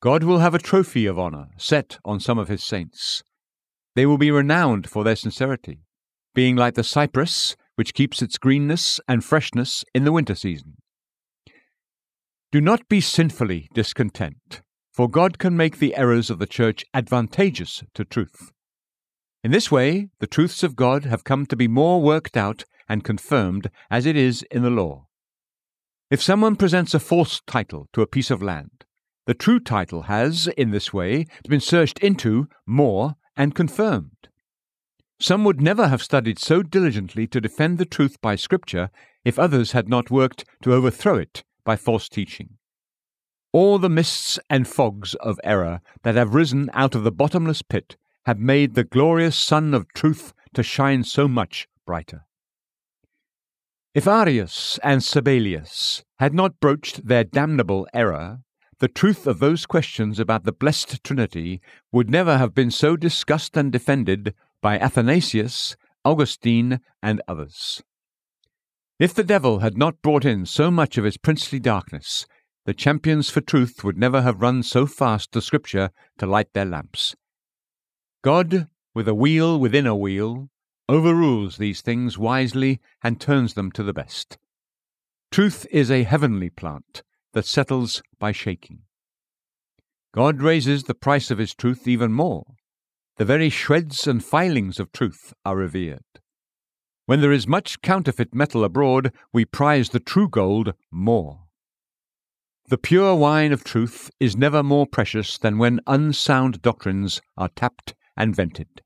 God will have a trophy of honor set on some of his saints. They will be renowned for their sincerity, being like the cypress, which keeps its greenness and freshness in the winter season. Do not be sinfully discontent, for God can make the errors of the church advantageous to truth. In this way, the truths of God have come to be more worked out and confirmed as it is in the law. If someone presents a false title to a piece of land, the true title has, in this way, been searched into more and confirmed. Some would never have studied so diligently to defend the truth by Scripture if others had not worked to overthrow it by false teaching. All the mists and fogs of error that have risen out of the bottomless pit have made the glorious sun of truth to shine so much brighter. If Arius and Sabellius had not broached their damnable error, the truth of those questions about the blessed Trinity would never have been so discussed and defended by Athanasius, Augustine, and others. If the devil had not brought in so much of his princely darkness, the champions for truth would never have run so fast to Scripture to light their lamps. God, with a wheel within a wheel, overrules these things wisely and turns them to the best. Truth is a heavenly plant that settles by shaking. God raises the price of his truth even more. The very shreds and filings of truth are revered. When there is much counterfeit metal abroad, we prize the true gold more. The pure wine of truth is never more precious than when unsound doctrines are tapped and vented.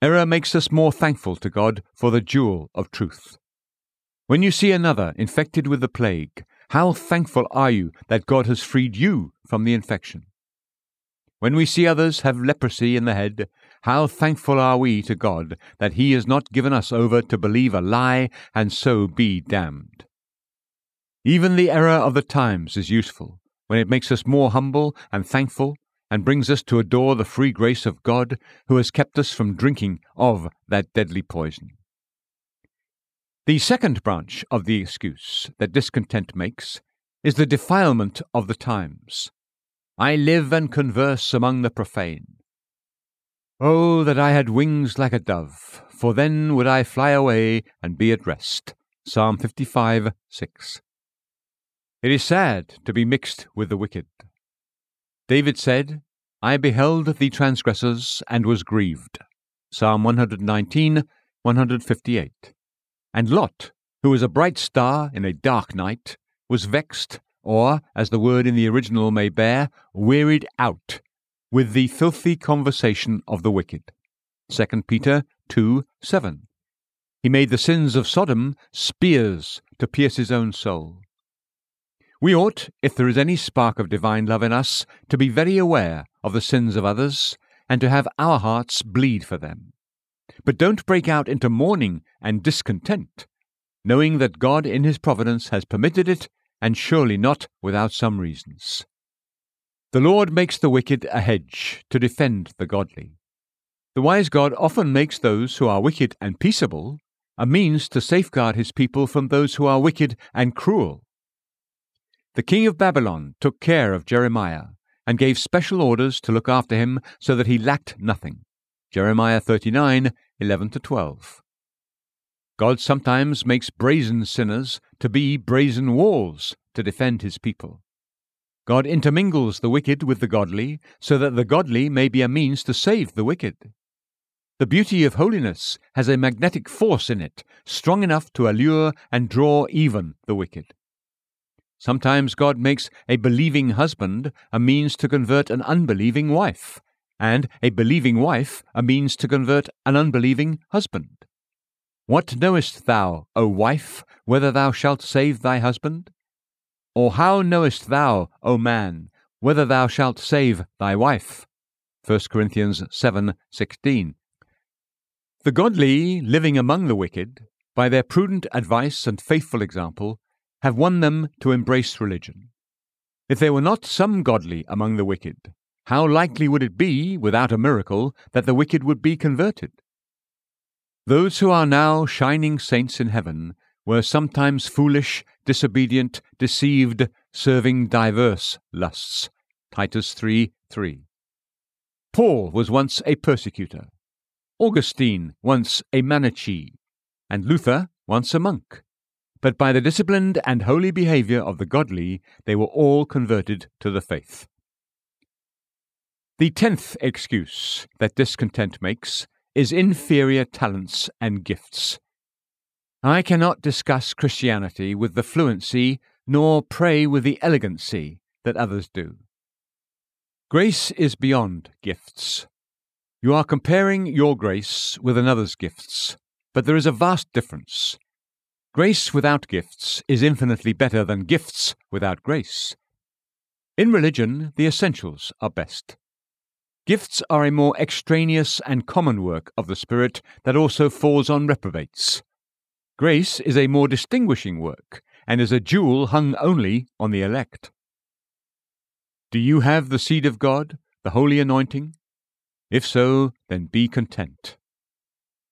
Error makes us more thankful to God for the jewel of truth. When you see another infected with the plague, how thankful are you that God has freed you from the infection? When we see others have leprosy in the head, how thankful are we to God that He has not given us over to believe a lie and so be damned. Even the error of the times is useful when it makes us more humble and thankful and brings us to adore the free grace of God who has kept us from drinking of that deadly poison. The second branch of the excuse that discontent makes is the defilement of the times. I live and converse among the profane. Oh, that I had wings like a dove, for then would I fly away and be at rest. Psalm 55 6. It is sad to be mixed with the wicked. David said, I beheld the transgressors and was grieved. Psalm 119 158. And Lot, who was a bright star in a dark night, was vexed, or, as the word in the original may bear, wearied out, with the filthy conversation of the wicked. 2 Peter 2 7. He made the sins of Sodom spears to pierce his own soul. We ought, if there is any spark of divine love in us, to be very aware of the sins of others and to have our hearts bleed for them. But don't break out into mourning and discontent, knowing that God in His providence has permitted it, and surely not without some reasons. The Lord makes the wicked a hedge to defend the godly. The wise God often makes those who are wicked and peaceable a means to safeguard his people from those who are wicked and cruel. The king of Babylon took care of Jeremiah and gave special orders to look after him so that he lacked nothing. Jeremiah 39 11 12. God sometimes makes brazen sinners to be brazen walls to defend his people. God intermingles the wicked with the godly, so that the godly may be a means to save the wicked. The beauty of holiness has a magnetic force in it, strong enough to allure and draw even the wicked. Sometimes God makes a believing husband a means to convert an unbelieving wife, and a believing wife a means to convert an unbelieving husband. What knowest thou, O wife, whether thou shalt save thy husband? Or how knowest thou, O man, whether thou shalt save thy wife? 1 Corinthians 7:16. The godly living among the wicked, by their prudent advice and faithful example, have won them to embrace religion. If there were not some godly among the wicked, how likely would it be, without a miracle, that the wicked would be converted? Those who are now shining saints in heaven were sometimes foolish, disobedient, deceived, serving diverse lusts. Titus 3 3. Paul was once a persecutor, Augustine once a Manichee, and Luther once a monk. But by the disciplined and holy behavior of the godly, they were all converted to the faith. The tenth excuse that discontent makes is inferior talents and gifts. I cannot discuss Christianity with the fluency nor pray with the elegancy that others do. Grace is beyond gifts. You are comparing your grace with another's gifts, but there is a vast difference. Grace without gifts is infinitely better than gifts without grace. In religion, the essentials are best. Gifts are a more extraneous and common work of the Spirit that also falls on reprobates. Grace is a more distinguishing work and is a jewel hung only on the elect. Do you have the seed of God, the holy anointing? If so, then be content.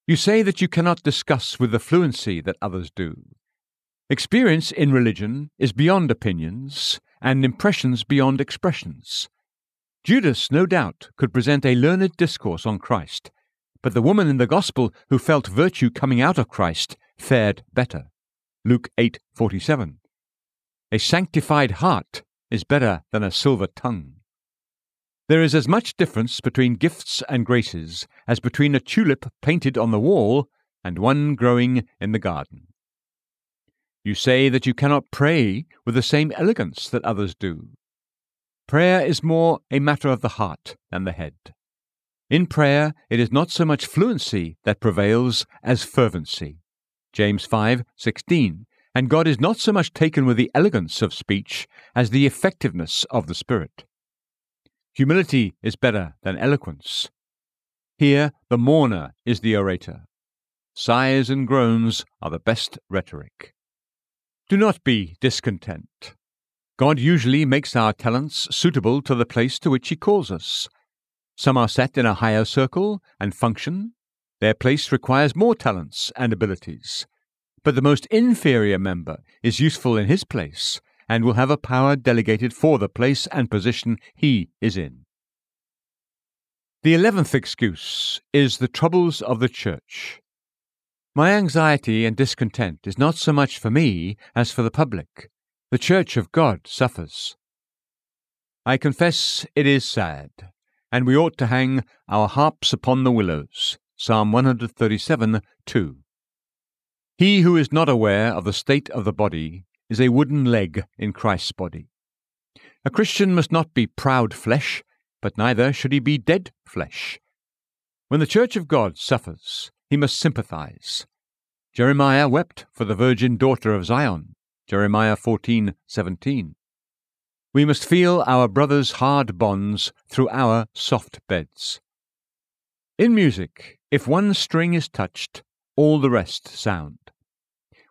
You say that you cannot discuss with the fluency that others do. Experience in religion is beyond opinions, and impressions beyond expressions. Judas, no doubt, could present a learned discourse on Christ, but the woman in the Gospel who felt virtue coming out of Christ fared better. Luke 8:47. A sanctified heart is better than a silver tongue. There is as much difference between gifts and graces as between a tulip painted on the wall and one growing in the garden. You say that you cannot pray with the same elegance that others do. Prayer is more a matter of the heart than the head. In prayer, it is not so much fluency that prevails as fervency. James 5:16. And God is not so much taken with the elegance of speech as the effectiveness of the Spirit. Humility is better than eloquence. Here, the mourner is the orator. Sighs and groans are the best rhetoric. Do not be discontent. God usually makes our talents suitable to the place to which He calls us. Some are set in a higher circle and function. Their place requires more talents and abilities. But the most inferior member is useful in his place and will have a power delegated for the place and position he is in. The eleventh excuse is the troubles of the church. My anxiety and discontent is not so much for me as for the public. The Church of God suffers. I confess it is sad, and we ought to hang our harps upon the willows. Psalm 137 2. He who is not aware of the state of the body is a wooden leg in Christ's body. A Christian must not be proud flesh, but neither should he be dead flesh. When the Church of God suffers, he must sympathize. Jeremiah wept for the virgin daughter of Zion. Jeremiah 14:17. We must feel our brother's hard bonds through our soft beds. In music, if one string is touched, all the rest sound.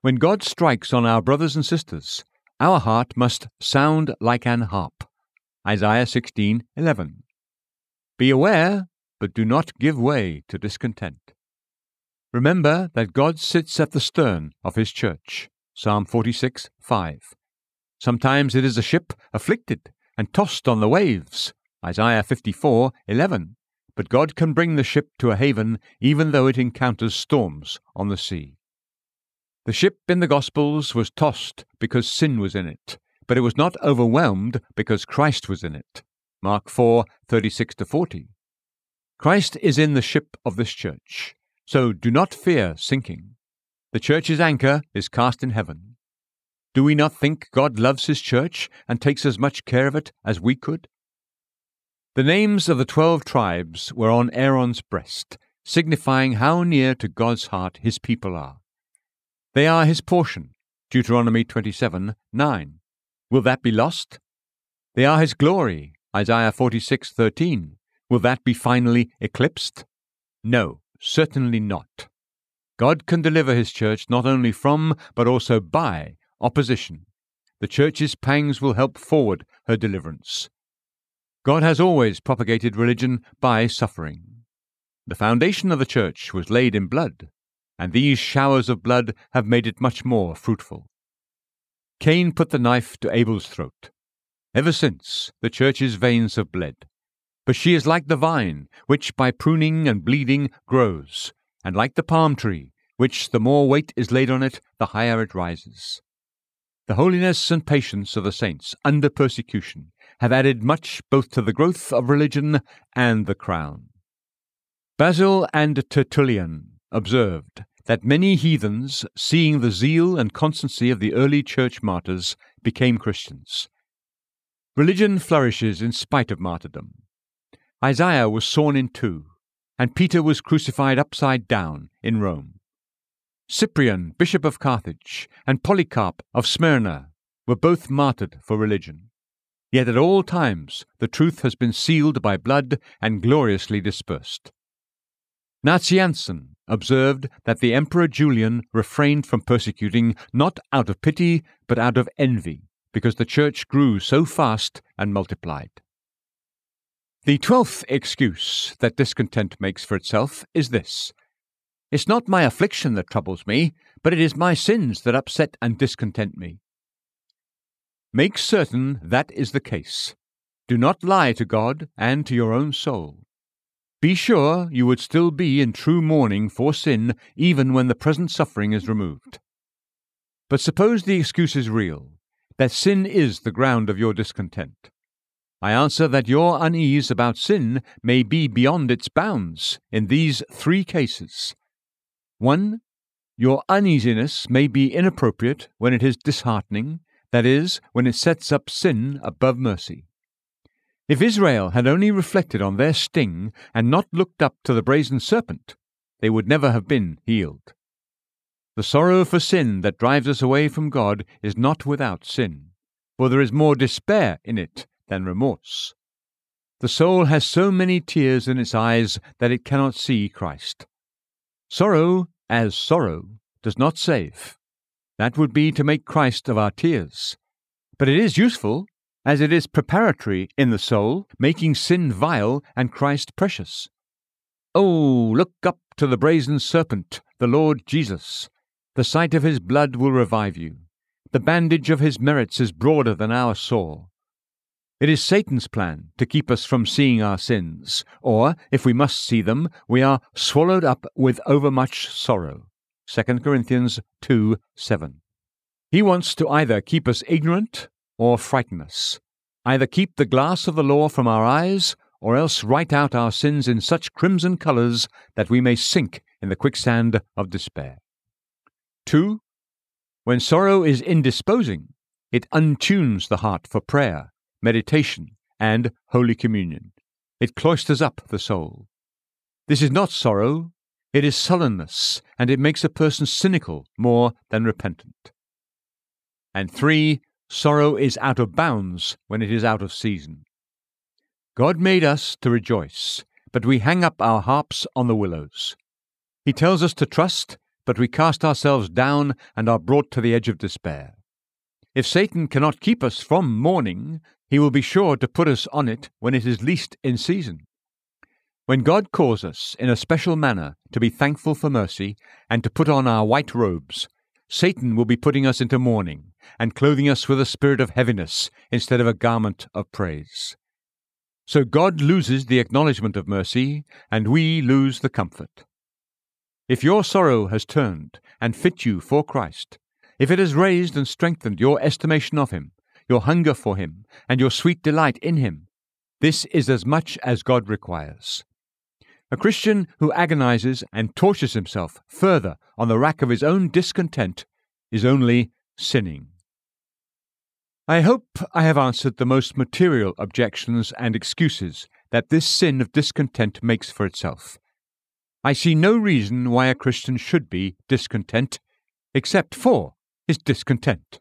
When God strikes on our brothers and sisters, our heart must sound like an harp. Isaiah 16:11. Be aware, but do not give way to discontent. Remember that God sits at the stern of his church. Psalm 46 5. Sometimes it is a ship afflicted and tossed on the waves. Isaiah 54 11. But God can bring the ship to a haven even though it encounters storms on the sea. The ship in the Gospels was tossed because sin was in it, but it was not overwhelmed because Christ was in it. Mark 4 36 40. Christ is in the ship of this church, so do not fear sinking. The church's anchor is cast in heaven. Do we not think God loves his church and takes as much care of it as we could? The names of the twelve tribes were on Aaron's breast, signifying how near to God's heart his people are. They are his portion. Deuteronomy 27 9. Will that be lost? They are his glory. Isaiah 46 13. Will that be finally eclipsed? No, certainly not. God can deliver his church not only from, but also by, opposition. The church's pangs will help forward her deliverance. God has always propagated religion by suffering. The foundation of the church was laid in blood, and these showers of blood have made it much more fruitful. Cain put the knife to Abel's throat. Ever since, the church's veins have bled. But she is like the vine, which by pruning and bleeding grows, and like the palm tree, which the more weight is laid on it, the higher it rises. The holiness and patience of the saints under persecution have added much both to the growth of religion and the crown. Basil and Tertullian observed that many heathens, seeing the zeal and constancy of the early church martyrs, became Christians. Religion flourishes in spite of martyrdom. Isaiah was sawn in two, and Peter was crucified upside down in Rome. Cyprian, Bishop of Carthage, and Polycarp of Smyrna were both martyred for religion. Yet at all times the truth has been sealed by blood and gloriously dispersed. Nazianzen observed that the Emperor Julian refrained from persecuting not out of pity, but out of envy, because the church grew so fast and multiplied. The twelfth excuse that discontent makes for itself is this It's not my affliction that troubles me, but it is my sins that upset and discontent me. Make certain that is the case. Do not lie to God and to your own soul. Be sure you would still be in true mourning for sin even when the present suffering is removed. But suppose the excuse is real, that sin is the ground of your discontent. I answer that your unease about sin may be beyond its bounds in these three cases. 1. Your uneasiness may be inappropriate when it is disheartening, that is, when it sets up sin above mercy. If Israel had only reflected on their sting and not looked up to the brazen serpent, they would never have been healed. The sorrow for sin that drives us away from God is not without sin, for there is more despair in it than remorse. The soul has so many tears in its eyes that it cannot see Christ. Sorrow, as sorrow, does not save. That would be to make Christ of our tears. But it is useful as it is preparatory in the soul, making sin vile and Christ precious. Oh, look up to the brazen serpent, the Lord Jesus. The sight of his blood will revive you. The bandage of his merits is broader than our sore. It is Satan's plan to keep us from seeing our sins, or, if we must see them, we are swallowed up with overmuch sorrow. 2 Corinthians 2 7. He wants to either keep us ignorant or frighten us. Either keep the glass of the law from our eyes, or else write out our sins in such crimson colours that we may sink in the quicksand of despair. 2. When sorrow is indisposing, it untunes the heart for prayer, meditation, and Holy Communion. It cloisters up the soul. This is not sorrow, it is sullenness, and it makes a person cynical more than repentant. And three, Sorrow is out of bounds when it is out of season. God made us to rejoice, but we hang up our harps on the willows. He tells us to trust, but we cast ourselves down and are brought to the edge of despair. If Satan cannot keep us from mourning, he will be sure to put us on it when it is least in season. When God calls us in a special manner to be thankful for mercy and to put on our white robes, Satan will be putting us into mourning and clothing us with a spirit of heaviness instead of a garment of praise. So God loses the acknowledgement of mercy, and we lose the comfort. If your sorrow has turned and fit you for Christ, if it has raised and strengthened your estimation of Him, your hunger for Him, and your sweet delight in Him, this is as much as God requires. A Christian who agonizes and tortures himself further on the rack of his own discontent is only sinning. I hope I have answered the most material objections and excuses that this sin of discontent makes for itself. I see no reason why a Christian should be discontent, except for his discontent.